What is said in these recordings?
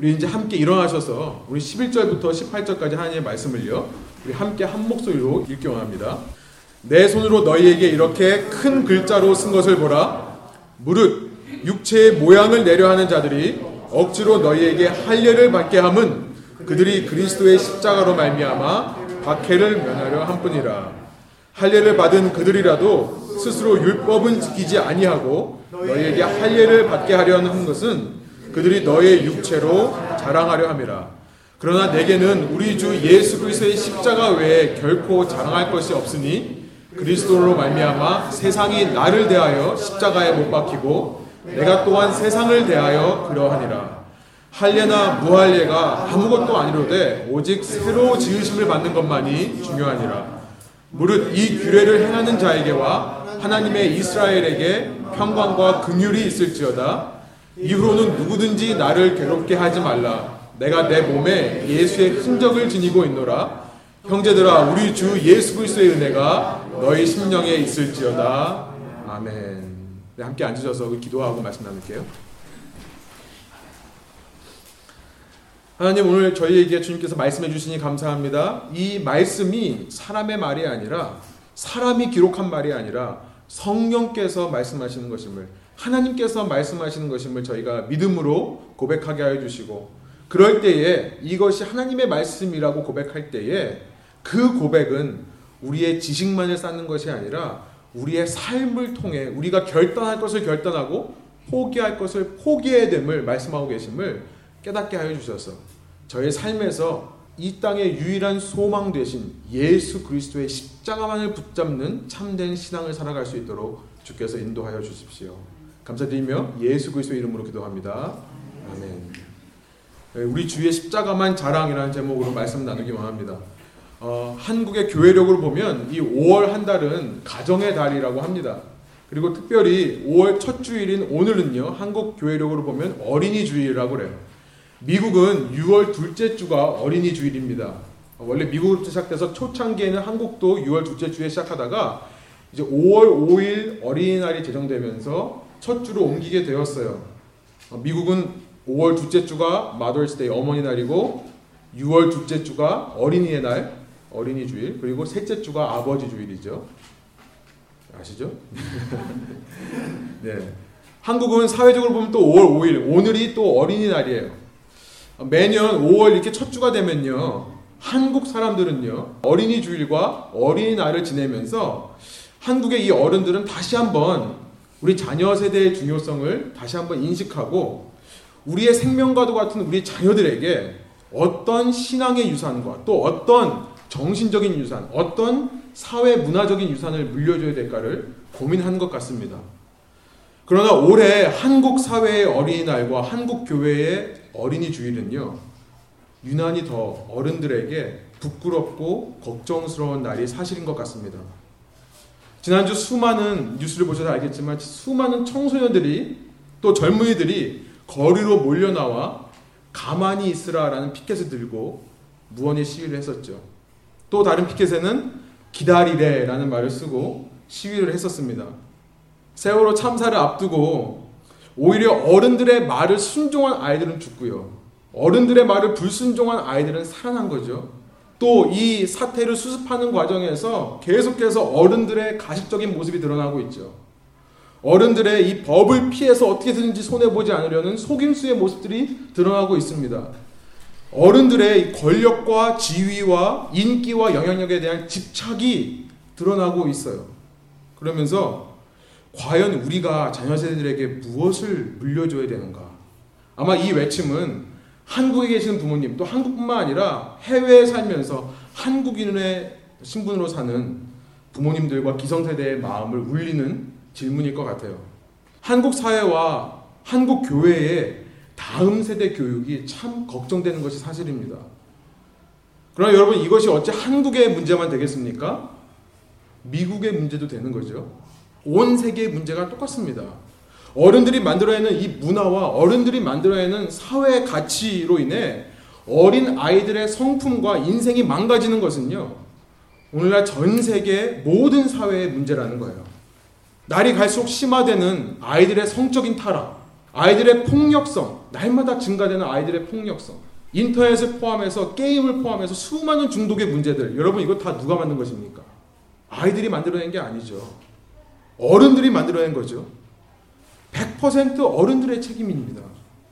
우리 이제 함께 일어나셔서 우리 11절부터 18절까지 하나님의 말씀을요. 우리 함께 한 목소리로 읽기 원합니다. 내 손으로 너희에게 이렇게 큰 글자로 쓴 것을 보라. 무릇 육체의 모양을 내려하는 자들이 억지로 너희에게 할례를 받게 함은 그들이 그리스도의 십자가로 말미암아 박해를 면하려 함뿐이라. 할례를 받은 그들이라도 스스로 율법은 지키지 아니하고 너희에게 할례를 받게 하려는 것은 그들이 너의 육체로 자랑하려 함이라. 그러나 내게는 우리 주 예수 그리스도의 십자가 외에 결코 자랑할 것이 없으니 그리스도로 말미암아 세상이 나를 대하여 십자가에 못 박히고 내가 또한 세상을 대하여 그러하니라. 할례나 무할례가 아무것도 아니로되 오직 새로 지으심을 받는 것만이 중요하니라. 무릇 이 규례를 행하는 자에게와 하나님의 이스라엘에게 평강과 긍휼이 있을지어다. 이후로는 누구든지 나를 괴롭게 하지 말라. 내가 내 몸에 예수의 흔적을 지니고 있노라. 형제들아, 우리 주 예수 그리스도의 은혜가 너희 심령에 있을지어다. 아멘. 네, 함께 앉으셔서 기도하고 말씀 나눌게요. 하나님 오늘 저희에게 주님께서 말씀해 주시니 감사합니다. 이 말씀이 사람의 말이 아니라 사람이 기록한 말이 아니라 성령께서 말씀하시는 것임을 하나님께서 말씀하시는 것임을 저희가 믿음으로 고백하게 하여 주시고 그럴 때에 이것이 하나님의 말씀이라고 고백할 때에 그 고백은 우리의 지식만을 쌓는 것이 아니라 우리의 삶을 통해 우리가 결단할 것을 결단하고 포기할 것을 포기해야 됨을 말씀하고 계심을 깨닫게 하여 주셔서 저의 삶에서 이 땅의 유일한 소망 되신 예수 그리스도의 십자가만을 붙잡는 참된 신앙을 살아갈 수 있도록 주께서 인도하여 주십시오. 감사드리며 예수 그리스도 이름으로 기도합니다. 아멘. 네, 우리 주의 십자가만 자랑이라는 제목으로 말씀 나누기 원합니다. 어, 한국의 교회력으로 보면 이 5월 한 달은 가정의 달이라고 합니다. 그리고 특별히 5월 첫 주일인 오늘은요, 한국 교회력으로 보면 어린이 주일이라고 그래요. 미국은 6월 둘째 주가 어린이 주일입니다. 원래 미국으로부터 시작돼서 초창기에는 한국도 6월 둘째 주에 시작하다가 이제 5월 5일 어린이날이 제정되면서 첫 주로 옮기게 되었어요. 미국은 5월 둘째 주가 마더스데이 어머니 날이고 6월 둘째 주가 어린이의 날 어린이 주일 그리고 셋째 주가 아버지 주일이죠. 아시죠? 네. 한국은 사회적으로 보면 또 5월 5일 오늘이 또 어린이 날이에요. 매년 5월 이렇게 첫 주가 되면요. 한국 사람들은요. 어린이 주일과 어린이 날을 지내면서 한국의 이 어른들은 다시 한번 우리 자녀 세대의 중요성을 다시 한번 인식하고 우리의 생명과도 같은 우리 자녀들에게 어떤 신앙의 유산과 또 어떤 정신적인 유산, 어떤 사회 문화적인 유산을 물려줘야 될까를 고민하는 것 같습니다. 그러나 올해 한국 사회의 어린이날과 한국 교회의 어린이 주일은요, 유난히 더 어른들에게 부끄럽고 걱정스러운 날이 사실인 것 같습니다. 지난주 수많은 뉴스를 보셔서 알겠지만 수많은 청소년들이 또 젊은이들이 거리로 몰려 나와 가만히 있으라라는 피켓을 들고 무언의 시위를 했었죠. 또 다른 피켓에는 기다리래라는 말을 쓰고 시위를 했었습니다. 세월호 참사를 앞두고 오히려 어른들의 말을 순종한 아이들은 죽고요. 어른들의 말을 불순종한 아이들은 살아난 거죠. 또 이 사태를 수습하는 과정에서 계속해서 어른들의 가식적인 모습이 드러나고 있죠. 어른들의 이 법을 피해서 어떻게든지 손해보지 않으려는 속임수의 모습들이 드러나고 있습니다. 어른들의 권력과 지위와 인기와 영향력에 대한 집착이 드러나고 있어요. 그러면서 과연 우리가 자녀 세대들에게 무엇을 물려줘야 되는가? 아마 이 외침은 한국에 계시는 부모님 또 한국뿐만 아니라 해외에 살면서 한국인의 신분으로 사는 부모님들과 기성세대의 마음을 울리는 질문일 것 같아요. 한국 사회와 한국 교회의 다음 세대 교육이 참 걱정되는 것이 사실입니다. 그러나 여러분 이것이 어찌 한국의 문제만 되겠습니까? 미국의 문제도 되는 거죠. 온 세계의 문제가 똑같습니다. 어른들이 만들어내는 이 문화와 어른들이 만들어내는 사회 가치로 인해 어린 아이들의 성품과 인생이 망가지는 것은요. 오늘날 전 세계 모든 사회의 문제라는 거예요. 날이 갈수록 심화되는 아이들의 성적인 타락, 아이들의 폭력성, 날마다 증가되는 아이들의 폭력성, 인터넷을 포함해서 게임을 포함해서 수많은 중독의 문제들. 여러분 이거 다 누가 만든 것입니까? 아이들이 만들어낸 게 아니죠. 어른들이 만들어낸 거죠. 100% 어른들의 책임입니다.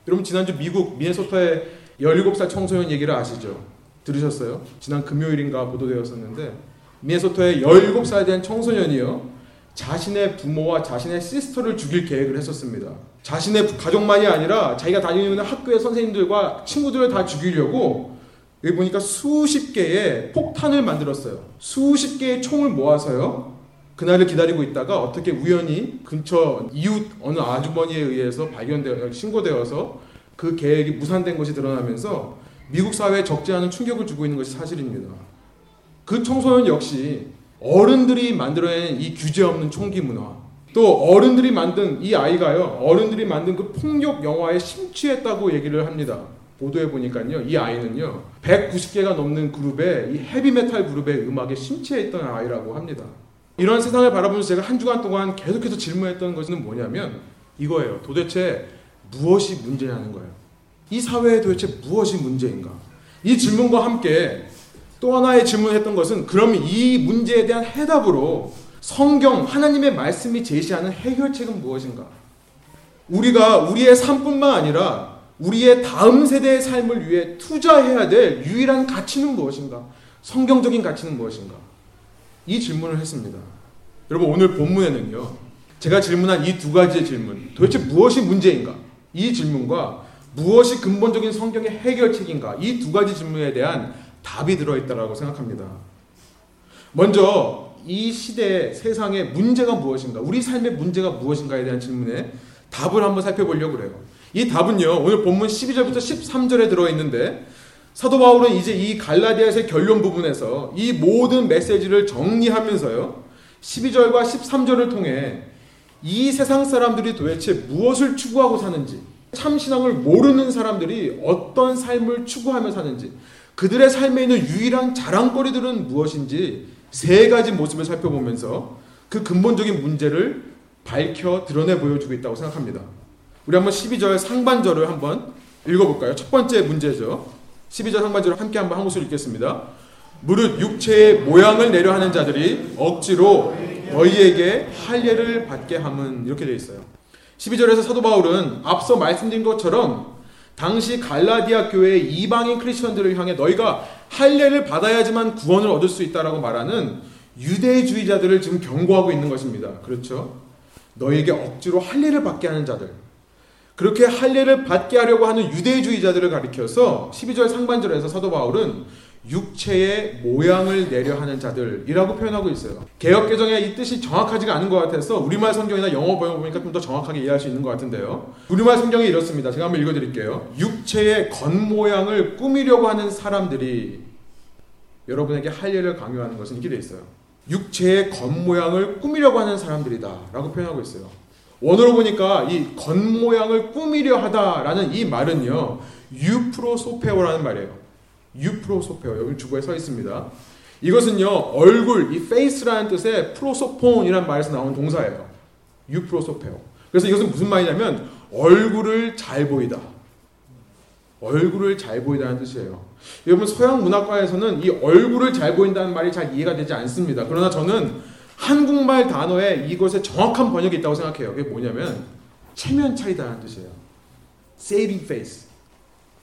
여러분 지난주 미국 미네소타의 17살 청소년 얘기를 아시죠? 들으셨어요? 지난 금요일인가 보도되었었는데 미네소타의 17살 된 청소년이요. 자신의 부모와 자신의 시스터를 죽일 계획을 했었습니다. 자신의 가족만이 아니라 자기가 다니는 학교의 선생님들과 친구들을 다 죽이려고 여기 보니까 수십 개의 폭탄을 만들었어요. 수십 개의 총을 모아서요. 그날을 기다리고 있다가 어떻게 우연히 근처 이웃 어느 아주머니에 의해서 발견되어 신고되어서 그 계획이 무산된 것이 드러나면서 미국 사회에 적지 않은 충격을 주고 있는 것이 사실입니다. 그 청소년 역시 어른들이 만들어낸 이 규제 없는 총기 문화, 또 어른들이 만든 이 아이가요, 어른들이 만든 그 폭력 영화에 심취했다고 얘기를 합니다. 보도해 보니까요, 이 아이는요, 190개가 넘는 그룹의 이 헤비메탈 그룹의 음악에 심취했던 아이라고 합니다. 이런 세상을 바라보면서 제가 한 주간 동안 계속해서 질문했던 것은 뭐냐면 이거예요. 도대체 무엇이 문제냐는 거예요. 이 사회에 도대체 무엇이 문제인가? 이 질문과 함께 또 하나의 질문했던 것은 그럼 이 문제에 대한 해답으로 성경 하나님의 말씀이 제시하는 해결책은 무엇인가? 우리가 우리의 삶뿐만 아니라 우리의 다음 세대의 삶을 위해 투자해야 될 유일한 가치는 무엇인가? 성경적인 가치는 무엇인가? 이 질문을 했습니다. 여러분 오늘 본문에는요. 제가 질문한 이 두 가지의 질문. 도대체 무엇이 문제인가? 이 질문과 무엇이 근본적인 성경의 해결책인가? 이 두 가지 질문에 대한 답이 들어 있다라고 생각합니다. 먼저 이 시대 세상의 문제가 무엇인가? 우리 삶의 문제가 무엇인가에 대한 질문에 답을 한번 살펴보려고 그래요. 이 답은요. 오늘 본문 12절부터 13절에 들어 있는데 사도 바울은 이제 이 갈라디아서의 결론 부분에서 이 모든 메시지를 정리하면서요. 12절과 13절을 통해 이 세상 사람들이 도대체 무엇을 추구하고 사는지, 참 신앙을 모르는 사람들이 어떤 삶을 추구하며 사는지, 그들의 삶에 있는 유일한 자랑거리들은 무엇인지 세 가지 모습을 살펴보면서 그 근본적인 문제를 밝혀 드러내 보여주고 있다고 생각합니다. 우리 한번 12절 상반절을 한번 읽어볼까요? 첫 번째 문제죠. 12절 상반절을 함께 한번 한 목소리 읽겠습니다. 무릇 육체의 모양을 내려 하는 자들이 억지로 너희에게 할례를 받게 함은 이렇게 되어 있어요. 12절에서 사도 바울은 앞서 말씀드린 것처럼 당시 갈라디아 교회의 이방인 크리스천들을 향해 너희가 할례를 받아야지만 구원을 얻을 수 있다라고 말하는 유대주의자들을 지금 경고하고 있는 것입니다. 그렇죠? 너희에게 억지로 할례를 받게 하는 자들. 그렇게 할례를 받게 하려고 하는 유대주의자들을 가리켜서 12절 상반절에서 사도 바울은 육체의 모양을 내려 하는 자들이라고 표현하고 있어요. 개혁 개정의 이 뜻이 정확하지가 않은 것 같아서 우리말 성경이나 영어 번역 보니까 좀 더 정확하게 이해할 수 있는 것 같은데요. 우리말 성경이 이렇습니다. 제가 한번 읽어드릴게요. 육체의 겉모양을 꾸미려고 하는 사람들이 여러분에게 할례를 강요하는 것은 이렇게 돼 있어요. 육체의 겉모양을 꾸미려고 하는 사람들이다라고 표현하고 있어요. 원어로 보니까 이 겉모양을 꾸미려 하다라는 이 말은요. 유프로소페오라는 말이에요. 유프로소페오 여기 주보에 서 있습니다. 이것은요 얼굴 이 페이스라는 뜻의 프로소폰이라는 말에서 나온 동사예요. 유프로소페오. 그래서 이것은 무슨 말이냐면 얼굴을 잘 보이다. 얼굴을 잘 보이다는 뜻이에요. 여러분 서양 문학과에서는 이 얼굴을 잘 보인다는 말이 잘 이해가 되지 않습니다. 그러나 저는 한국말 단어에 이것에 정확한 번역이 있다고 생각해요. 그게 뭐냐면 체면 차이다는 뜻이에요. saving face.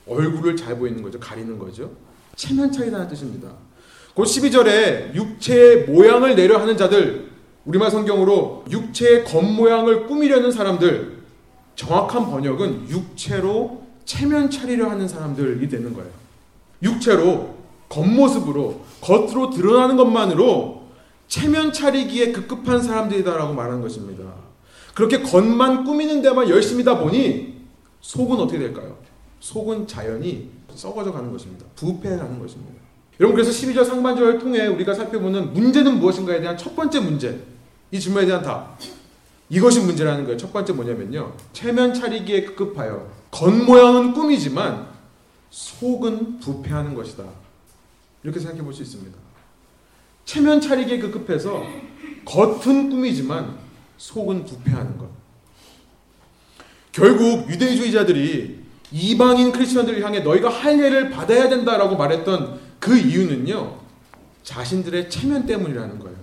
얼굴을 잘 보이는 거죠. 가리는 거죠. 체면 차이다는 뜻입니다. 곧 12절에 육체의 모양을 내려 하는 자들, 우리말 성경으로 육체의 겉모양을 꾸미려는 사람들, 정확한 번역은 육체로 체면 차리려 하는 사람들이 되는 거예요. 육체로, 겉모습으로, 겉으로 드러나는 것만으로 체면 차리기에 급급한 사람들이다라고 말하는 것입니다. 그렇게 겉만 꾸미는 데만 열심이다 보니 속은 어떻게 될까요? 속은 자연이 썩어져 가는 것입니다. 부패해 가는 것입니다. 여러분 그래서 12절 상반절을 통해 우리가 살펴보는 문제는 무엇인가에 대한 첫 번째 문제 이 질문에 대한 답 이것이 문제라는 거예요. 첫 번째 뭐냐면요. 체면 차리기에 급급하여 겉모양은 꿈이지만 속은 부패하는 것이다. 이렇게 생각해 볼 수 있습니다. 체면 차리기에 급급해서 겉은 꿈이지만 속은 부패하는 것. 결국 유대주의자들이 이방인 크리스천들을 향해 너희가 할례를 받아야 된다라고 말했던 그 이유는요. 자신들의 체면 때문이라는 거예요.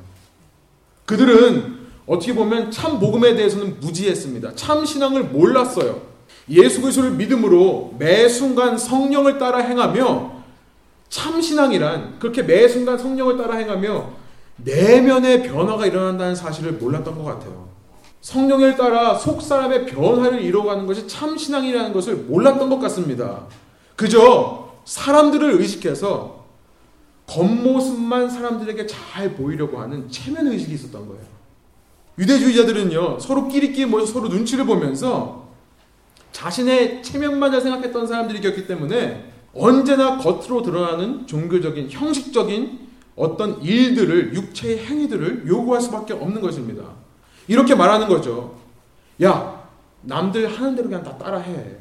그들은 어떻게 보면 참 복음에 대해서는 무지했습니다. 참 신앙을 몰랐어요. 예수 그리스도를 믿음으로 매 순간 성령을 따라 행하며 참 신앙이란 그렇게 매 순간 성령을 따라 행하며 내면의 변화가 일어난다는 사실을 몰랐던 것 같아요. 성령을 따라 속 사람의 변화를 이루어가는 것이 참 신앙이라는 것을 몰랐던 것 같습니다. 그저 사람들을 의식해서 겉모습만 사람들에게 잘 보이려고 하는 체면 의식이 있었던 거예요. 유대주의자들은요 서로 끼리끼리 모여서 서로 눈치를 보면서 자신의 체면만을 생각했던 사람들이었기 때문에 언제나 겉으로 드러나는 종교적인 형식적인 어떤 일들을 육체의 행위들을 요구할 수밖에 없는 것입니다. 이렇게 말하는 거죠. 야, 남들 하는 대로 그냥 다 따라해.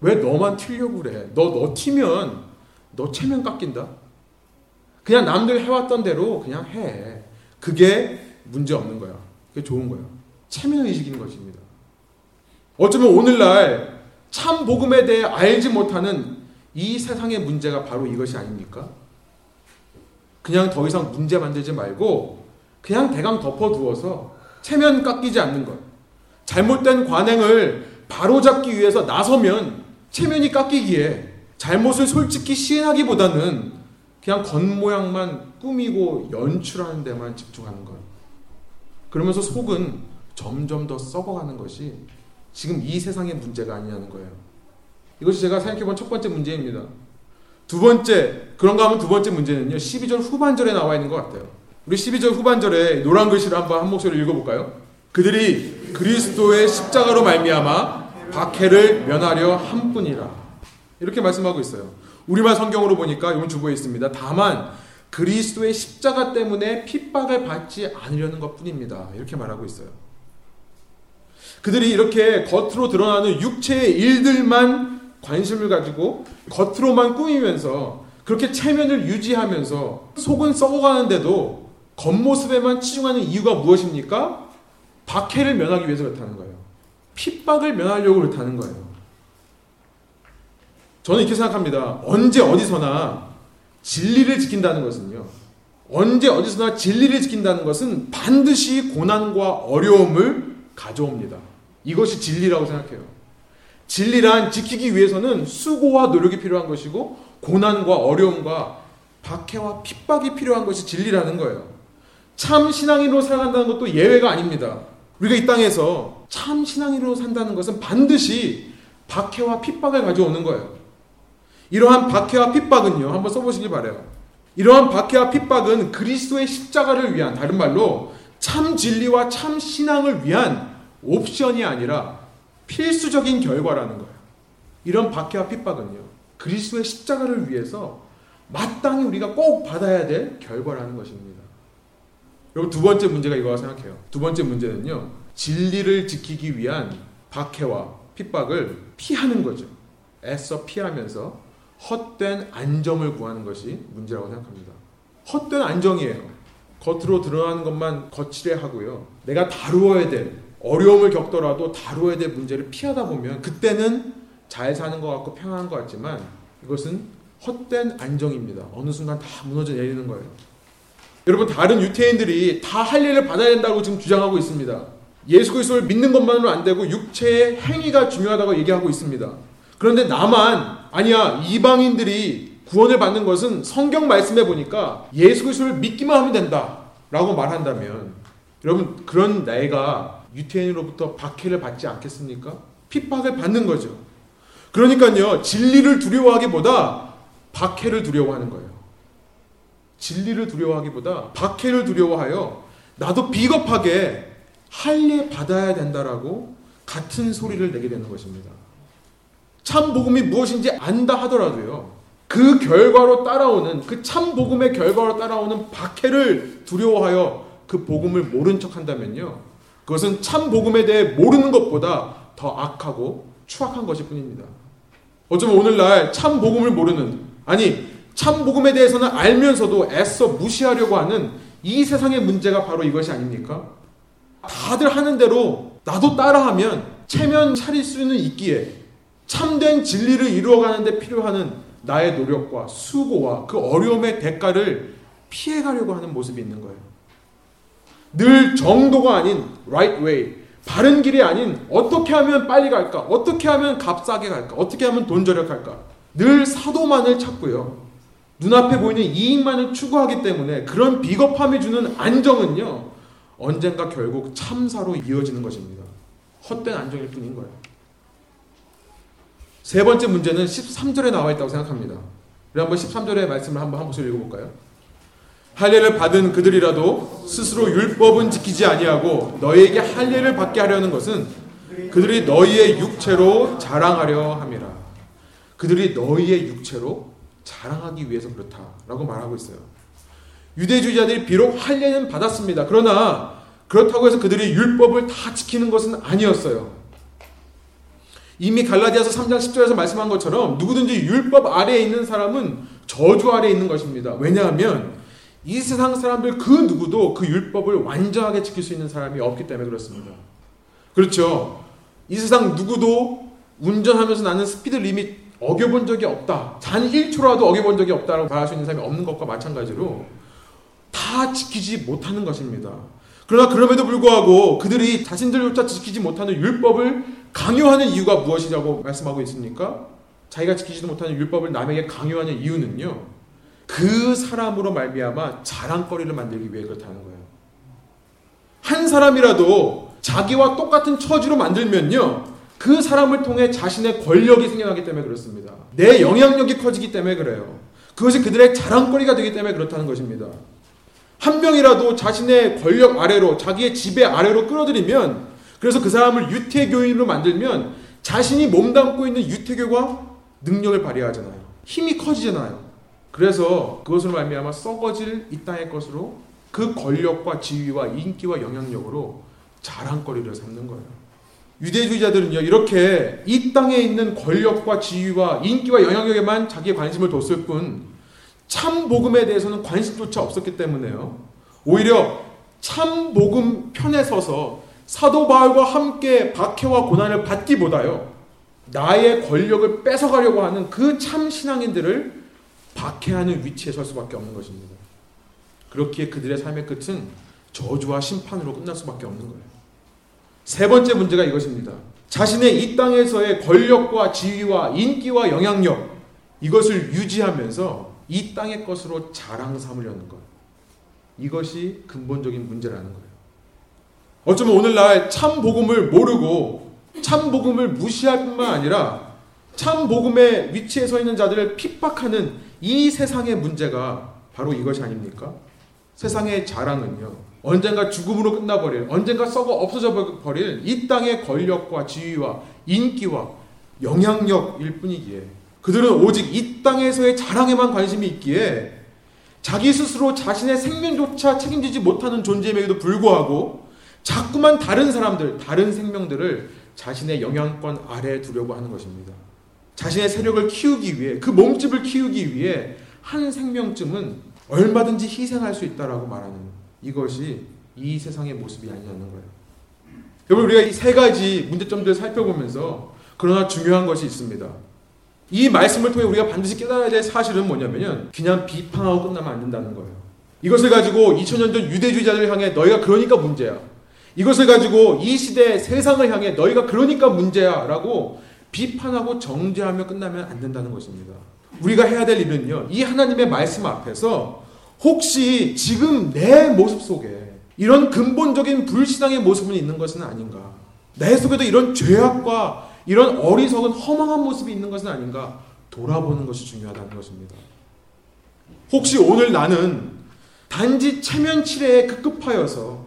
왜 너만 튀려고 그래? 너, 너 튀면 너 체면 깎인다? 그냥 남들 해왔던 대로 그냥 해. 그게 문제 없는 거야. 그게 좋은 거야. 체면 의식인 것입니다. 어쩌면 오늘날 참 복음에 대해 알지 못하는 이 세상의 문제가 바로 이것이 아닙니까? 그냥 더 이상 문제 만들지 말고 그냥 대강 덮어두어서 체면 깎이지 않는 것. 잘못된 관행을 바로잡기 위해서 나서면 체면이 깎이기에 잘못을 솔직히 시인하기보다는 그냥 겉모양만 꾸미고 연출하는 데만 집중하는 것. 그러면서 속은 점점 더 썩어가는 것이 지금 이 세상의 문제가 아니냐는 거예요. 이것이 제가 생각해본 첫 번째 문제입니다. 두 번째, 그런가 하면 두 번째 문제는요, 12절 후반절에 나와 있는 것 같아요. 우리 12절 후반절에 노란 글씨를 한번 한 목소리로 읽어볼까요? 그들이 그리스도의 십자가로 말미암아 박해를 면하려 함뿐이라. 이렇게 말씀하고 있어요. 우리말 성경으로 보니까 이건 주보에 있습니다. 다만 그리스도의 십자가 때문에 핍박을 받지 않으려는 것뿐입니다. 이렇게 말하고 있어요. 그들이 이렇게 겉으로 드러나는 육체의 일들만 관심을 가지고 겉으로만 꾸미면서 그렇게 체면을 유지하면서 속은 썩어가는데도 겉모습에만 치중하는 이유가 무엇입니까? 박해를 면하기 위해서 그렇다는 거예요. 핍박을 면하려고 그렇다는 거예요. 저는 이렇게 생각합니다. 언제 어디서나 진리를 지킨다는 것은요. 언제 어디서나 진리를 지킨다는 것은 반드시 고난과 어려움을 가져옵니다. 이것이 진리라고 생각해요. 진리란 지키기 위해서는 수고와 노력이 필요한 것이고 고난과 어려움과 박해와 핍박이 필요한 것이 진리라는 거예요. 참 신앙인으로 살아간다는 것도 예외가 아닙니다. 우리가 이 땅에서 참 신앙인으로 산다는 것은 반드시 박해와 핍박을 가져오는 거예요. 이러한 박해와 핍박은요. 한번 써보시기 바래요. 이러한 박해와 핍박은 그리스도의 십자가를 위한 다른 말로 참 진리와 참 신앙을 위한 옵션이 아니라 필수적인 결과라는 거예요. 이런 박해와 핍박은요. 그리스도의 십자가를 위해서 마땅히 우리가 꼭 받아야 될 결과라는 것입니다. 여러분 두 번째 문제가 이거라 생각해요. 두 번째 문제는요. 진리를 지키기 위한 박해와 핍박을 피하는 거죠. 애써 피하면서 헛된 안정을 구하는 것이 문제라고 생각합니다. 헛된 안정이에요. 겉으로 드러나는 것만 거칠해 하고요. 내가 다루어야 될 어려움을 겪더라도 다루어야 될 문제를 피하다 보면 그때는 잘 사는 것 같고 평안한 것 같지만 이것은 헛된 안정입니다. 어느 순간 다 무너져 내리는 거예요. 여러분 다른 유태인들이 다 할 일을 받아야 된다고 지금 주장하고 있습니다. 예수 그리스도를 믿는 것만으로 안 되고 육체의 행위가 중요하다고 얘기하고 있습니다. 그런데 나만 아니야 이방인들이 구원을 받는 것은 성경 말씀에 보니까 예수 그리스도를 믿기만 하면 된다라고 말한다면 여러분 그런 내가 유태인으로부터 박해를 받지 않겠습니까? 핍박을 받는 거죠. 그러니까요 진리를 두려워하기보다 박해를 두려워하는 거예요. 진리를 두려워하기보다 박해를 두려워하여 나도 비겁하게 할례 받아야 된다라고 같은 소리를 내게 되는 것입니다. 참 복음이 무엇인지 안다 하더라도요. 그 결과로 따라오는 그 참 복음의 결과로 따라오는 박해를 두려워하여 그 복음을 모른 척 한다면요. 그것은 참 복음에 대해 모르는 것보다 더 악하고 추악한 것일 뿐입니다. 어쩌면 오늘날 참 복음을 모르는 아니 참 복음에 대해서는 알면서도 애써 무시하려고 하는 이 세상의 문제가 바로 이것이 아닙니까? 다들 하는 대로 나도 따라하면 체면 차릴 수는 있기에 참된 진리를 이루어가는데 필요하는 나의 노력과 수고와 그 어려움의 대가를 피해가려고 하는 모습이 있는 거예요. 늘 정도가 아닌 right way, 바른 길이 아닌 어떻게 하면 빨리 갈까? 어떻게 하면 값싸게 갈까? 어떻게 하면 돈 절약할까? 늘 사도만을 찾고요. 눈앞에 보이는 이익만을 추구하기 때문에 그런 비겁함이 주는 안정은요. 언젠가 결국 참사로 이어지는 것입니다. 헛된 안정일 뿐인 거예요. 세 번째 문제는 13절에 나와 있다고 생각합니다. 우리 한번 13절의 말씀을 한번 한 목소리 읽어볼까요? 할례를 받은 그들이라도 스스로 율법은 지키지 아니하고 너희에게 할례를 받게 하려는 것은 그들이 너희의 육체로 자랑하려 함이라. 그들이 너희의 육체로 자랑하기 위해서 그렇다라고 말하고 있어요. 유대주의자들이 비록 할례는 받았습니다. 그러나 그렇다고 해서 그들이 율법을 다 지키는 것은 아니었어요. 이미 갈라디아서 3장 10절에서 말씀한 것처럼 누구든지 율법 아래에 있는 사람은 저주 아래에 있는 것입니다. 왜냐하면 이 세상 사람들 그 누구도 그 율법을 완전하게 지킬 수 있는 사람이 없기 때문에 그렇습니다. 그렇죠. 이 세상 누구도 운전하면서 나는 스피드 리밋 어겨본 적이 없다. 단 1초라도 어겨본 적이 없다라고 말할 수 있는 사람이 없는 것과 마찬가지로 다 지키지 못하는 것입니다. 그러나 그럼에도 불구하고 그들이 자신들조차 지키지 못하는 율법을 강요하는 이유가 무엇이라고 말씀하고 있습니까? 자기가 지키지도 못하는 율법을 남에게 강요하는 이유는요. 그 사람으로 말미암아 자랑거리를 만들기 위해 그렇다는 거예요. 한 사람이라도 자기와 똑같은 처지로 만들면요. 그 사람을 통해 자신의 권력이 생겨나기 때문에 그렇습니다. 내 영향력이 커지기 때문에 그래요. 그것이 그들의 자랑거리가 되기 때문에 그렇다는 것입니다. 한 명이라도 자신의 권력 아래로 자기의 지배 아래로 끌어들이면 그래서 그 사람을 유태교인으로 만들면 자신이 몸담고 있는 유태교가 능력을 발휘하잖아요. 힘이 커지잖아요. 그래서 그것으로 말미암아 썩어질 이 땅의 것으로 그 권력과 지위와 인기와 영향력으로 자랑거리를 삼는 거예요. 유대주의자들은요 이렇게 이 땅에 있는 권력과 지위와 인기와 영향력에만 자기의 관심을 뒀을 뿐 참 복음에 대해서는 관심조차 없었기 때문에요. 오히려 참 복음 편에 서서 사도 바울과 함께 박해와 고난을 받기보다요. 나의 권력을 뺏어가려고 하는 그 참 신앙인들을 박해하는 위치에 설 수밖에 없는 것입니다. 그렇기에 그들의 삶의 끝은 저주와 심판으로 끝날 수밖에 없는 거예요. 세 번째 문제가 이것입니다. 자신의 이 땅에서의 권력과 지위와 인기와 영향력 이것을 유지하면서 이 땅의 것으로 자랑 삼으려는 것. 이것이 근본적인 문제라는 거예요. 어쩌면 오늘날 참 복음을 모르고 참 복음을 무시할 뿐만 아니라 참 복음의 위치에 서 있는 자들을 핍박하는 이 세상의 문제가 바로 이것이 아닙니까? 세상의 자랑은요. 언젠가 죽음으로 끝나버릴, 언젠가 썩어 없어져 버릴 이 땅의 권력과 지위와 인기와 영향력일 뿐이기에 그들은 오직 이 땅에서의 자랑에만 관심이 있기에 자기 스스로 자신의 생명조차 책임지지 못하는 존재임에도 불구하고 자꾸만 다른 사람들, 다른 생명들을 자신의 영향권 아래에 두려고 하는 것입니다. 자신의 세력을 키우기 위해, 그 몸집을 키우기 위해 한 생명쯤은 얼마든지 희생할 수 있다라고 말하는 이것이 이 세상의 모습이 아니냐는 거예요. 여러분, 우리가 이 세 가지 문제점들을 살펴보면서 그러나 중요한 것이 있습니다. 이 말씀을 통해 우리가 반드시 깨달아야 될 사실은 뭐냐면요. 그냥 비판하고 끝나면 안 된다는 거예요. 이것을 가지고 2000년 전 유대주의자들을 향해 너희가 그러니까 문제야. 이것을 가지고 이 시대 세상을 향해 너희가 그러니까 문제야. 라고 비판하고 정죄하며 끝나면 안 된다는 것입니다. 우리가 해야 될 일은요. 이 하나님의 말씀 앞에서 혹시 지금 내 모습 속에 이런 근본적인 불신앙의 모습은 있는 것은 아닌가. 내 속에도 이런 죄악과 이런 어리석은 허망한 모습이 있는 것은 아닌가 돌아보는 것이 중요하다는 것입니다. 혹시 오늘 나는 단지 체면 칠해에 급급하여서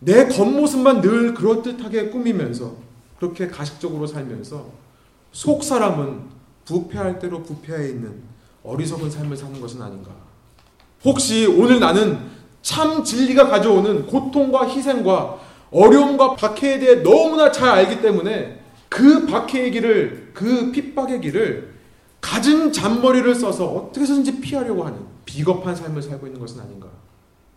내 겉모습만 늘 그럴듯하게 꾸미면서 그렇게 가식적으로 살면서 속 사람은 부패할 대로 부패해 있는 어리석은 삶을 사는 것은 아닌가. 혹시 오늘 나는 참 진리가 가져오는 고통과 희생과 어려움과 박해에 대해 너무나 잘 알기 때문에 그 박해의 길을 그 핍박의 길을 갖은 잔머리를 써서 어떻게 해서든지 피하려고 하는 비겁한 삶을 살고 있는 것은 아닌가.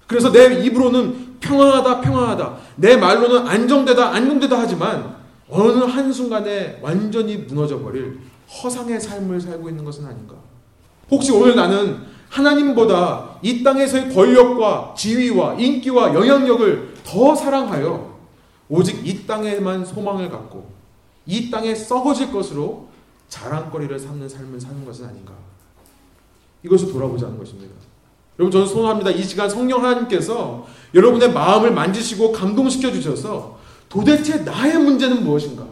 그래서 내 입으로는 평안하다 평안하다 내 말로는 안정되다 안정되다 하지만 어느 한순간에 완전히 무너져 버릴 허상의 삶을 살고 있는 것은 아닌가? 혹시 오늘 나는 하나님보다 이 땅에서의 권력과 지위와 인기와 영향력을 더 사랑하여 오직 이 땅에만 소망을 갖고 이 땅에 썩어질 것으로 자랑거리를 삼는 삶을 사는 것은 아닌가? 이것을 돌아보자는 것입니다. 여러분 저는 소원합니다. 이 시간 성령 하나님께서 여러분의 마음을 만지시고 감동시켜 주셔서 도대체 나의 문제는 무엇인가?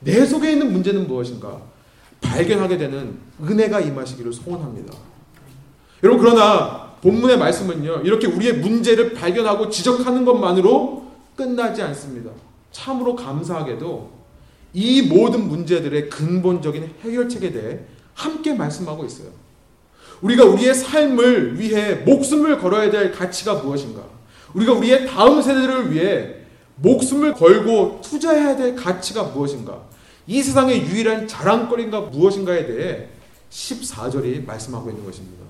내 속에 있는 문제는 무엇인가? 발견하게 되는 은혜가 임하시기를 소원합니다. 여러분 그러나 본문의 말씀은요. 이렇게 우리의 문제를 발견하고 지적하는 것만으로 끝나지 않습니다. 참으로 감사하게도 이 모든 문제들의 근본적인 해결책에 대해 함께 말씀하고 있어요. 우리가 우리의 삶을 위해 목숨을 걸어야 될 가치가 무엇인가? 우리가 우리의 다음 세대를 위해 목숨을 걸고 투자해야 될 가치가 무엇인가? 이 세상의 유일한 자랑거리가 무엇인가에 대해 14절이 말씀하고 있는 것입니다.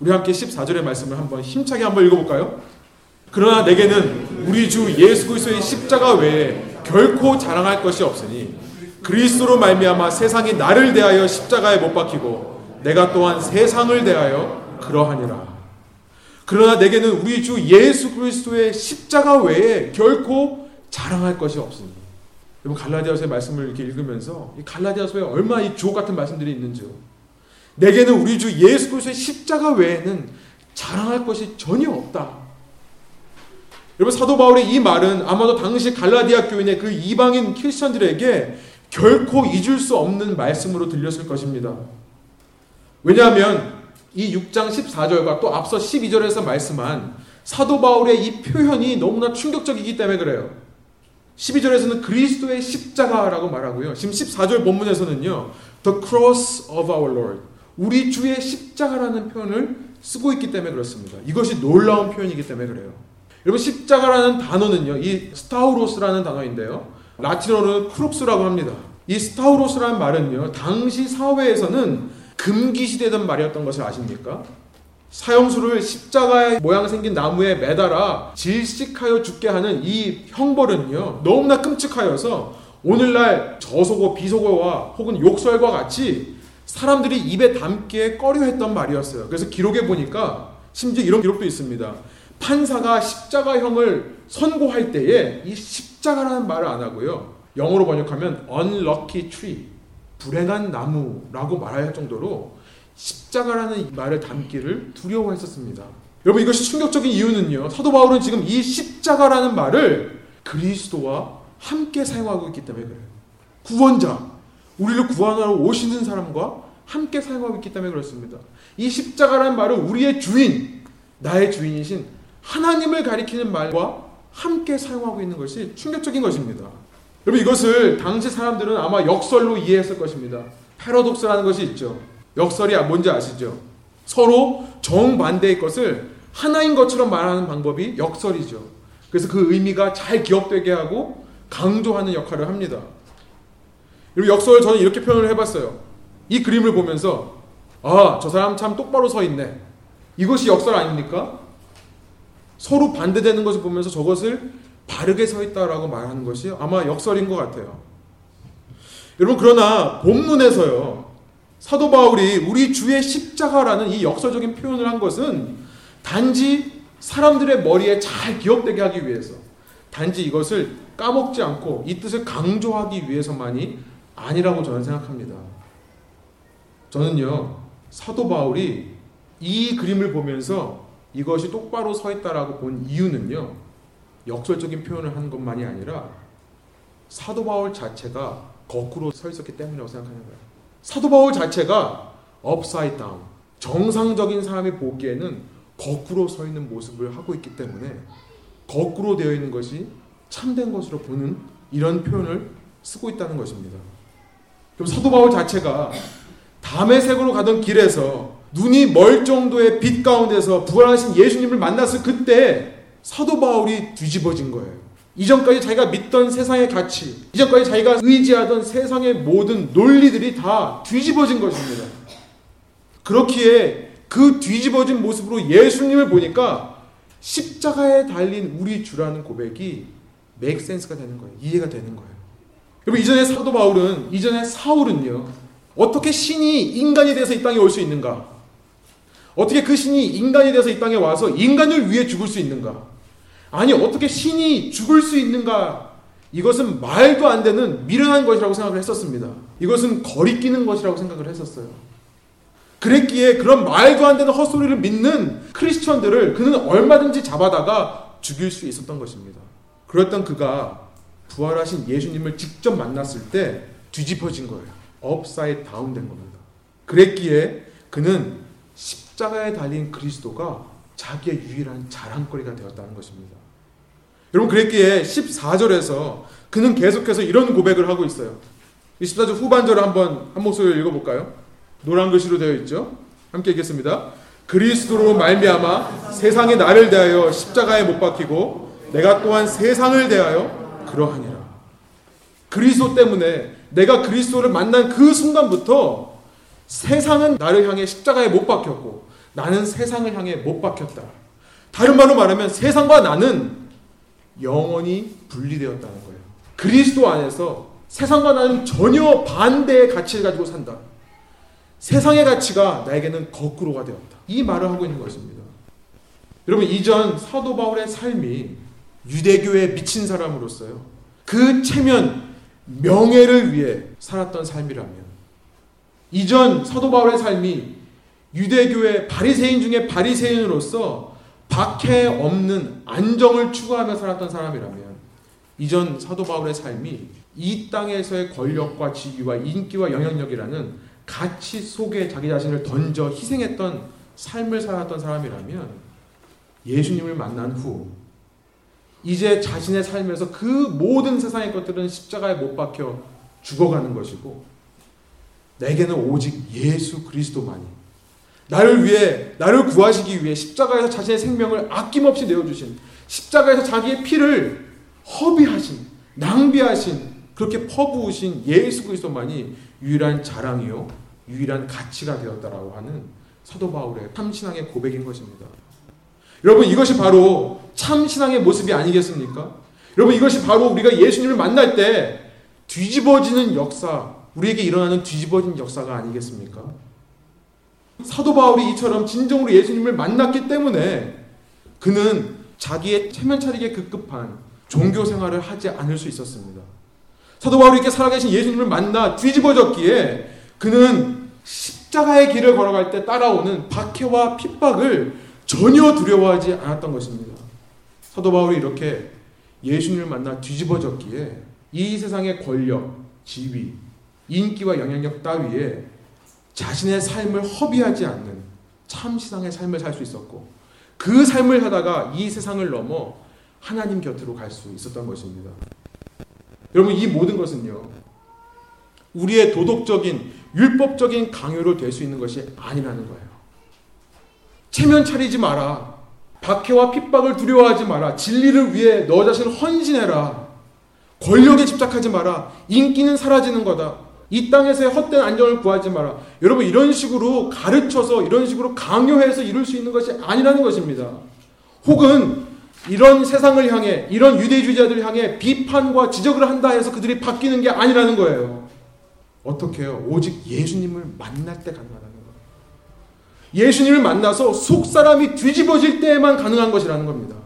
우리 함께 14절의 말씀을 한번 힘차게 한번 읽어볼까요? 그러나 내게는 우리 주 예수 그리스도의 십자가 외에 결코 자랑할 것이 없으니 그리스도로 말미암아 세상이 나를 대하여 십자가에 못 박히고 내가 또한 세상을 대하여 그러하니라. 그러나 내게는 우리 주 예수 그리스도의 십자가 외에 결코 자랑할 것이 없으니. 여러분 갈라디아서의 말씀을 이렇게 읽으면서 이 갈라디아서에 얼마나 이 주옥 같은 말씀들이 있는지요. 내게는 우리 주 예수 그리스도의 십자가 외에는 자랑할 것이 전혀 없다. 여러분 사도 바울의 이 말은 아마도 당시 갈라디아 교인의 그 이방인 크리스천들에게 결코 잊을 수 없는 말씀으로 들렸을 것입니다. 왜냐하면 이 6장 14절과 또 앞서 12절에서 말씀한 사도 바울의 이 표현이 너무나 충격적이기 때문에 그래요. 12절에서는 그리스도의 십자가라고 말하고요. 지금 14절 본문에서는요. The cross of our Lord. 우리 주의 십자가라는 표현을 쓰고 있기 때문에 그렇습니다. 이것이 놀라운 표현이기 때문에 그래요. 여러분 십자가라는 단어는요. 이 스타우로스라는 단어인데요. 라틴어로는 크룩스라고 합니다. 이 스타우로스라는 말은요. 당시 사회에서는 금기시되던 말이었던 것을 아십니까? 사형수를 십자가의 모양 생긴 나무에 매달아 질식하여 죽게 하는 이 형벌은요 너무나 끔찍하여서 오늘날 저속어 비속어와 혹은 욕설과 같이 사람들이 입에 담기에 꺼려했던 말이었어요. 그래서 기록에 보니까 심지어 이런 기록도 있습니다. 판사가 십자가형을 선고할 때에 이 십자가라는 말을 안 하고요. 영어로 번역하면 unlucky tree 불행한 나무라고 말할 정도로 십자가라는 말을 담기를 두려워했었습니다. 여러분 이것이 충격적인 이유는요. 사도 바울은 지금 이 십자가라는 말을 그리스도와 함께 사용하고 있기 때문에 그래요. 구원자, 우리를 구원하러 오시는 사람과 함께 사용하고 있기 때문에 그렇습니다. 이 십자가라는 말은 우리의 주인, 나의 주인이신 하나님을 가리키는 말과 함께 사용하고 있는 것이 충격적인 것입니다. 여러분 이것을 당시 사람들은 아마 역설로 이해했을 것입니다. 패러독스라는 것이 있죠. 역설이 뭔지 아시죠? 서로 정반대의 것을 하나인 것처럼 말하는 방법이 역설이죠. 그래서 그 의미가 잘 기억되게 하고 강조하는 역할을 합니다. 그리고 역설을 저는 이렇게 표현을 해봤어요. 이 그림을 보면서 아, 저 사람 참 똑바로 서 있네. 이것이 역설 아닙니까? 서로 반대되는 것을 보면서 저것을 바르게 서 있다라고 말하는 것이 아마 역설인 것 같아요. 여러분 그러나 본문에서요 사도 바울이 우리 주의 십자가라는 이 역설적인 표현을 한 것은 단지 사람들의 머리에 잘 기억되게 하기 위해서 단지 이것을 까먹지 않고 이 뜻을 강조하기 위해서만이 아니라고 저는 생각합니다. 저는요 사도 바울이 이 그림을 보면서 이것이 똑바로 서 있다라고 본 이유는요 역설적인 표현을 하는 것만이 아니라 사도 바울 자체가 거꾸로 서 있었기 때문이라고 생각하는 거예요. 사도 바울 자체가 upside 정상적인 사람이 보기에는 거꾸로 서 있는 모습을 하고 있기 때문에 거꾸로 되어 있는 것이 참된 것으로 보는 이런 표현을 쓰고 있다는 것입니다. 그럼 사도 바울 자체가 담의 색으로 가던 길에서 눈이 멀 정도의 빛 가운데서 부활하신 예수님을 만났을 그때 사도 바울이 뒤집어진 거예요. 이전까지 자기가 믿던 세상의 가치, 이전까지 자기가 의지하던 세상의 모든 논리들이 다 뒤집어진 것입니다. 그렇기에 그 뒤집어진 모습으로 예수님을 보니까 십자가에 달린 우리 주라는 고백이 맥센스가 되는 거예요. 이해가 되는 거예요. 여러분 이전에 사도 바울은 이전에 사울은요 어떻게 신이 인간이 돼서 이 땅에 올 수 있는가? 어떻게 그 신이 인간이 돼서 이 땅에 와서 인간을 위해 죽을 수 있는가? 아니 어떻게 신이 죽을 수 있는가? 이것은 말도 안 되는 미련한 것이라고 생각을 했었습니다. 이것은 거리끼는 것이라고 생각을 했었어요. 그랬기에 그런 말도 안 되는 헛소리를 믿는 크리스천들을 그는 얼마든지 잡아다가 죽일 수 있었던 것입니다. 그랬던 그가 부활하신 예수님을 직접 만났을 때 뒤집어진 거예요. upside down 된 겁니다. 그랬기에 그는 십자가에 달린 그리스도가 자기의 유일한 자랑거리가 되었다는 것입니다. 여러분 그랬기에 14절에서 그는 계속해서 이런 고백을 하고 있어요. 14절 후반절을 한번 한 목소리를 읽어볼까요? 노란 글씨로 되어 있죠. 함께 읽겠습니다. 그리스도로 말미암아 세상이 나를 대하여 십자가에 못 박히고 내가 또한 세상을 대하여 그러하니라. 그리스도 때문에 내가 그리스도를 만난 그 순간부터 세상은 나를 향해 십자가에 못 박혔고 나는 세상을 향해 못 박혔다. 다른 말로 말하면 세상과 나는 영원히 분리되었다는 거예요. 그리스도 안에서 세상과 나는 전혀 반대의 가치를 가지고 산다. 세상의 가치가 나에게는 거꾸로가 되었다. 이 말을 하고 있는 것입니다. 여러분 이전 사도 바울의 삶이 유대교에 미친 사람으로서요. 그 체면 명예를 위해 살았던 삶이라면 이전 사도 바울의 삶이 유대교의 바리새인 중에 바리새인으로서 박해 없는 안정을 추구하며 살았던 사람이라면 이전 사도 바울의 삶이 이 땅에서의 권력과 지위와 인기와 영향력이라는 가치 속에 자기 자신을 던져 희생했던 삶을 살았던 사람이라면 예수님을 만난 후 이제 자신의 삶에서 그 모든 세상의 것들은 십자가에 못 박혀 죽어가는 것이고 내게는 오직 예수 그리스도만이 나를 위해 나를 구하시기 위해 십자가에서 자신의 생명을 아낌없이 내어주신 십자가에서 자기의 피를 허비하신 낭비하신 그렇게 퍼부으신 예수 그리스도만이 유일한 자랑이요 유일한 가치가 되었다라고 하는 사도 바울의 참신앙의 고백인 것입니다. 여러분 이것이 바로 참신앙의 모습이 아니겠습니까? 여러분 이것이 바로 우리가 예수님을 만날 때 뒤집어지는 역사, 우리에게 일어나는 뒤집어진 역사가 아니겠습니까? 사도 바울이 이처럼 진정으로 예수님을 만났기 때문에 그는 자기의 체면 차리게 급급한 종교 생활을 하지 않을 수 있었습니다. 사도 바울이 이렇게 살아계신 예수님을 만나 뒤집어졌기에 그는 십자가의 길을 걸어갈 때 따라오는 박해와 핍박을 전혀 두려워하지 않았던 것입니다. 사도 바울이 이렇게 예수님을 만나 뒤집어졌기에 이 세상의 권력, 지위, 인기와 영향력 따위에 자신의 삶을 허비하지 않는 참 신앙의 삶을 살 수 있었고 그 삶을 하다가 이 세상을 넘어 하나님 곁으로 갈 수 있었던 것입니다. 여러분 이 모든 것은요. 우리의 도덕적인 율법적인 강요로 될 수 있는 것이 아니라는 거예요. 체면 차리지 마라. 박해와 핍박을 두려워하지 마라. 진리를 위해 너 자신을 헌신해라. 권력에 집착하지 마라. 인기는 사라지는 거다. 이 땅에서의 헛된 안정을 구하지 마라. 여러분 이런 식으로 가르쳐서 이런 식으로 강요해서 이룰 수 있는 것이 아니라는 것입니다. 혹은 이런 세상을 향해 이런 유대주의자들을 향해 비판과 지적을 한다 해서 그들이 바뀌는 게 아니라는 거예요. 어떻게 해요? 오직 예수님을 만날 때 가능하다는 거예요. 예수님을 만나서 속 사람이 뒤집어질 때에만 가능한 것이라는 겁니다.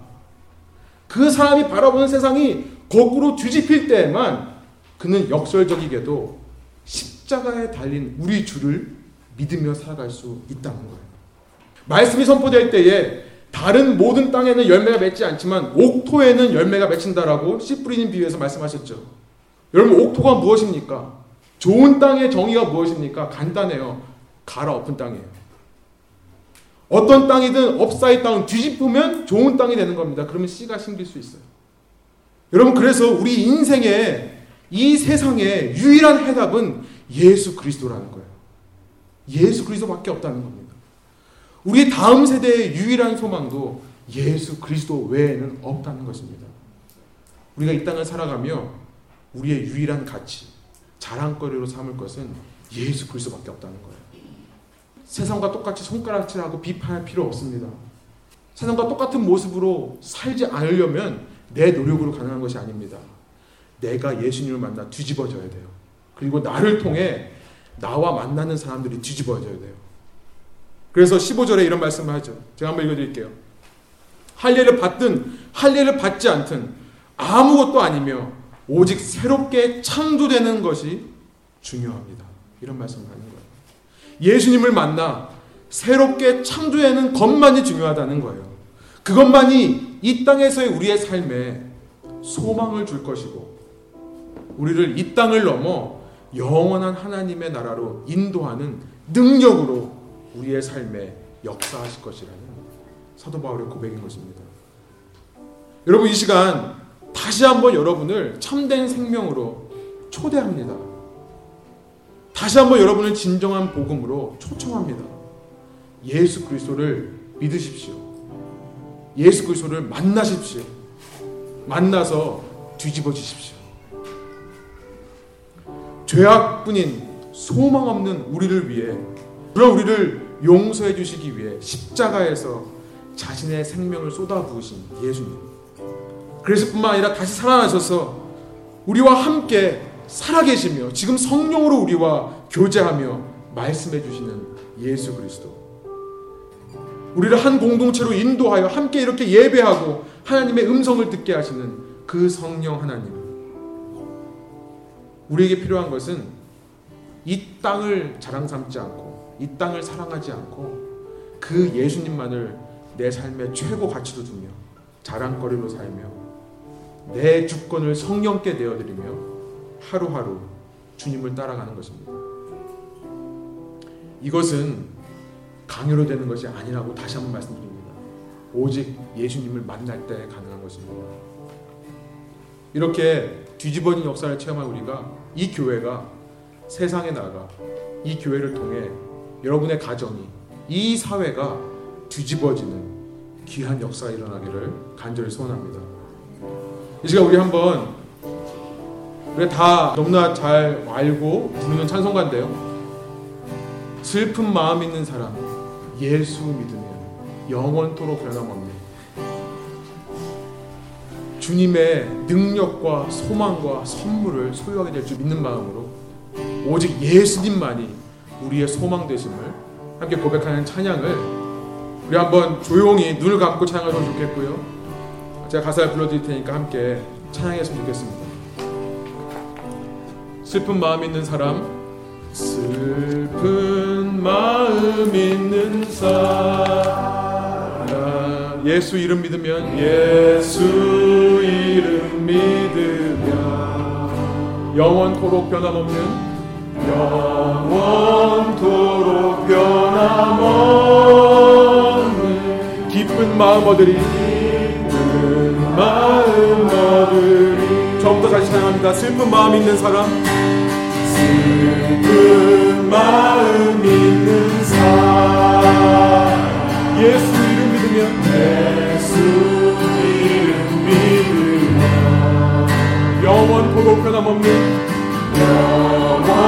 그 사람이 바라보는 세상이 거꾸로 뒤집힐 때에만 그는 역설적이게도 십자가에 달린 우리 주를 믿으며 살아갈 수 있다는 거예요. 말씀이 선포될 때에 다른 모든 땅에는 열매가 맺지 않지만 옥토에는 열매가 맺힌다라고 씨 뿌리는 비유에서 말씀하셨죠. 여러분 옥토가 무엇입니까? 좋은 땅의 정의가 무엇입니까? 간단해요. 갈아엎은 땅이에요. 어떤 땅이든 upside down 뒤집으면 좋은 땅이 되는 겁니다. 그러면 씨가 심길 수 있어요. 여러분 그래서 우리 인생에 이 세상의 유일한 해답은 예수 그리스도라는 거예요. 예수 그리스도밖에 없다는 겁니다. 우리 다음 세대의 유일한 소망도 예수 그리스도 외에는 없다는 것입니다. 우리가 이 땅을 살아가며 우리의 유일한 가치, 자랑거리로 삼을 것은 예수 그리스도밖에 없다는 거예요. 세상과 똑같이 손가락질하고 비판할 필요 없습니다. 세상과 똑같은 모습으로 살지 않으려면 내 노력으로 가능한 것이 아닙니다. 내가 예수님을 만나 뒤집어져야 돼요. 그리고 나를 통해 나와 만나는 사람들이 뒤집어져야 돼요. 그래서 15절에 이런 말씀을 하죠. 제가 한번 읽어드릴게요. 할례를 받든 할례를 받지 않든 아무것도 아니며 오직 새롭게 창조되는 것이 중요합니다. 이런 말씀을 하는 거예요. 예수님을 만나 새롭게 창조되는 것만이 중요하다는 거예요. 그것만이 이 땅에서의 우리의 삶에 소망을 줄 것이고 우리를 이 땅을 넘어 영원한 하나님의 나라로 인도하는 능력으로 우리의 삶에 역사하실 것이라는 사도 바울의 고백인 것입니다. 여러분 이 시간 다시 한번 여러분을 참된 생명으로 초대합니다. 다시 한번 여러분을 진정한 복음으로 초청합니다. 예수 그리스도를 믿으십시오. 예수 그리스도를 만나십시오. 만나서 뒤집어지십시오. 죄악뿐인 소망 없는 우리를 위해 그런 우리를 용서해 주시기 위해 십자가에서 자신의 생명을 쏟아부으신 예수님. 그래서 뿐만 아니라 다시 살아나셔서 우리와 함께 살아계시며 지금 성령으로 우리와 교제하며 말씀해 주시는 예수 그리스도. 우리를 한 공동체로 인도하여 함께 이렇게 예배하고 하나님의 음성을 듣게 하시는 그 성령 하나님. 우리에게 필요한 것은 이 땅을 자랑 삼지 않고 이 땅을 사랑하지 않고 그 예수님만을 내 삶의 최고 가치로 두며 자랑거리로 살며 내 주권을 성령께 내어드리며 하루하루 주님을 따라가는 것입니다. 이것은 강요로 되는 것이 아니라고 다시 한번 말씀드립니다. 오직 예수님을 만날 때 가능한 것입니다. 이렇게 뒤집어진 역사를 체험한 우리가 이 교회가 세상에 나가 이 교회를 통해 여러분의 가정이 이 사회가 뒤집어지는 귀한 역사가 일어나기를 간절히 소원합니다. 이 시간 우리 한번 우리 다 너무나 잘 알고 부르는 찬송가인데요. 슬픈 마음 있는 사람 예수 믿으면 영원토록 변함없네. 주님의 능력과 소망과 선물을 소유하게 될 줄 믿는 마음으로 오직 예수님만이 우리의 소망 되심을 함께 고백하는 찬양을 우리 한번 조용히 눈을 감고 찬양하면 좋겠고요. 제가 가사를 불러드릴 테니까 함께 찬양했으면 좋겠습니다. 슬픈 마음 있는 사람 슬픈 마음 있는 사람 예수 이름 믿으면 예수 이름 믿으면 영원토록 변함없는 영원토록 변함없는 기쁜 마음 얻으리. 기쁜 마음 얻으리. 저부터 다시 찬양합니다. 슬픈 마음 있는 사람. 슬픈 마음 있는 사람. 예수 예수 이름 믿으면 영원토록 변함없는 영원토록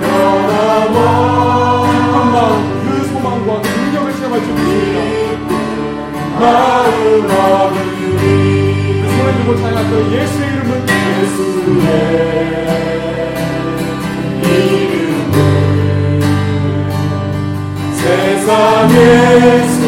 변함없는 기쁜 마음 그 소망과 그 능력을 체험할 줄 믿습니다. 마음 얻으리 그 손을 들고 찬양할 때 예수의 이름은 예수의 이름은 세상의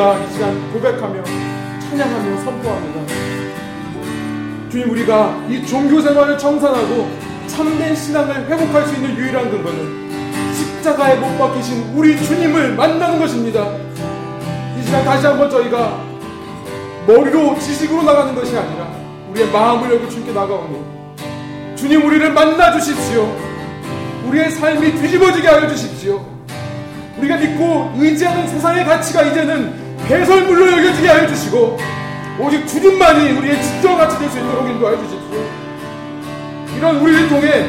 우리가 이 시간 고백하며 찬양하며 선포합니다. 주님 우리가 이 종교 생활을 청산하고 참된 신앙을 회복할 수 있는 유일한 근거는 십자가에 못 박히신 우리 주님을 만나는 것입니다. 이 시간 다시 한번 저희가 머리로 지식으로 나가는 것이 아니라 우리의 마음을 열고 주님께 나가오니 주님 우리를 만나 주십시오. 우리의 삶이 뒤집어지게 하여 주십시오. 우리가 믿고 의지하는 세상의 가치가 이제는 배설물로 여겨지게 하여 주시고 오직 주님만이 우리의 진정 가치 될수 있도록 인도하여 주십시오. 이런 우리를 통해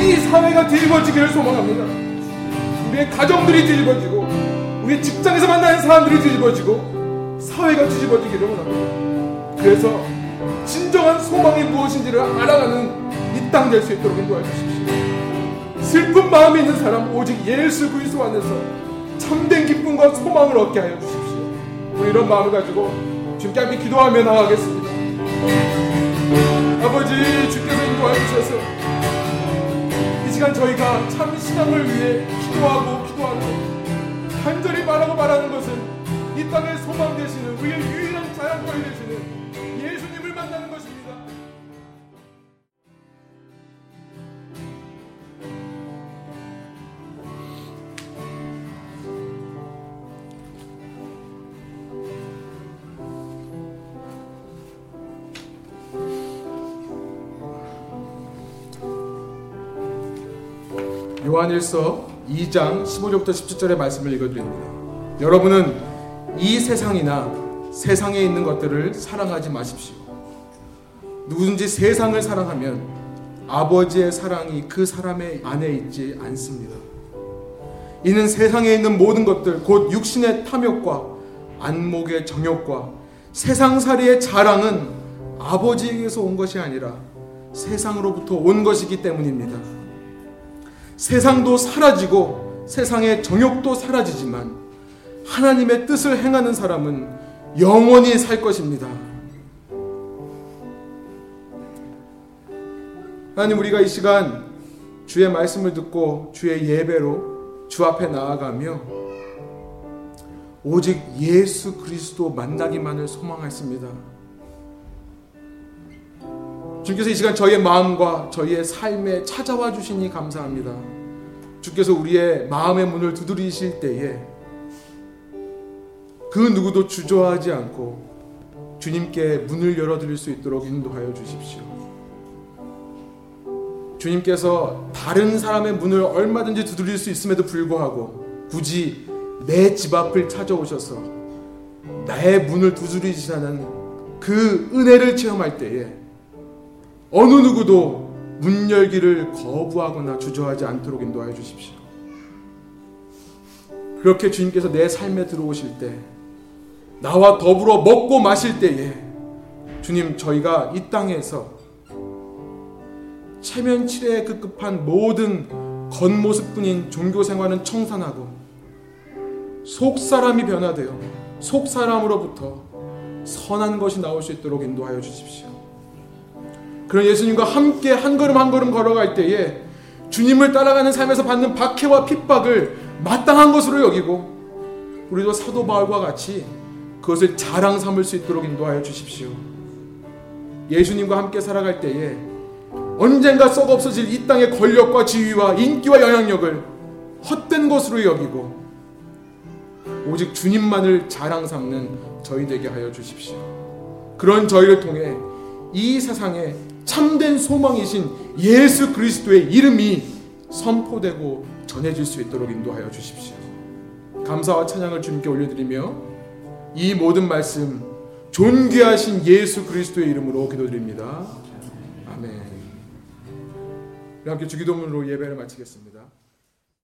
이 사회가 뒤집어지기를 소망합니다. 우리의 가정들이 뒤집어지고 우리 직장에서 만나는 사람들이 뒤집어지고 사회가 뒤집어지기를 원합니다. 그래서 진정한 소망이 무엇인지를 알아가는 이 땅 될 수 있도록 인도하여 주십시오. 슬픈 마음이 있는 사람 오직 예수 그리스도 안에서 참된 기쁨과 소망을 얻게 하여 주십시오. 우리 이런 마음을 가지고 주님께 함께 기도하며 나가겠습니다. 아버지 주께서 인도하여 주셔서 이 시간 저희가 참 신앙을 위해 기도하고 기도하고 간절히 말하고 말하는 것은 이 땅의 소망 되시는 우리의 유일한 자양거리 되시는 요한일서 2장 15절부터 17절의 말씀을 읽어드립니다. 여러분은 이 세상이나 세상에 있는 것들을 사랑하지 마십시오. 누구든지 세상을 사랑하면 아버지의 사랑이 그 사람의 안에 있지 않습니다. 이는 세상에 있는 모든 것들, 곧 육신의 탐욕과 안목의 정욕과 세상살이의 자랑은 아버지에게서 온 것이 아니라 세상으로부터 온 것이기 때문입니다. 세상도 사라지고 세상의 정욕도 사라지지만 하나님의 뜻을 행하는 사람은 영원히 살 것입니다. 하나님 우리가 이 시간 주의 말씀을 듣고 주의 예배로 주 앞에 나아가며 오직 예수 그리스도 만나기만을 소망했습니다. 주께서 이 시간 저희의 마음과 저희의 삶에 찾아와 주시니 감사합니다. 주께서 우리의 마음의 문을 두드리실 때에 그 누구도 주저하지 않고 주님께 문을 열어드릴 수 있도록 인도하여 주십시오. 주님께서 다른 사람의 문을 얼마든지 두드릴 수 있음에도 불구하고 굳이 내 집 앞을 찾아오셔서 나의 문을 두드리시는 그 은혜를 체험할 때에 어느 누구도 문 열기를 거부하거나 주저하지 않도록 인도하여 주십시오. 그렇게 주님께서 내 삶에 들어오실 때 나와 더불어 먹고 마실 때에 주님 저희가 이 땅에서 체면치레에 급급한 모든 겉모습뿐인 종교 생활은 청산하고 속 사람이 변화되어 속 사람으로부터 선한 것이 나올 수 있도록 인도하여 주십시오. 그런 예수님과 함께 한 걸음 한 걸음 걸어갈 때에 주님을 따라가는 삶에서 받는 박해와 핍박을 마땅한 것으로 여기고 우리도 사도 바울과 같이 그것을 자랑 삼을 수 있도록 인도하여 주십시오. 예수님과 함께 살아갈 때에 언젠가 썩 없어질 이 땅의 권력과 지위와 인기와 영향력을 헛된 것으로 여기고 오직 주님만을 자랑 삼는 저희 되게 하여 주십시오. 그런 저희를 통해 이 세상에 참된 소망이신 예수 그리스도의 이름이 선포되고 전해질 수 있도록 인도하여 주십시오. 감사와 찬양을 주님께 올려드리며 이 모든 말씀 존귀하신 예수 그리스도의 이름으로 기도드립니다. 아멘. 함께 주기도문으로 예배를 마치겠습니다.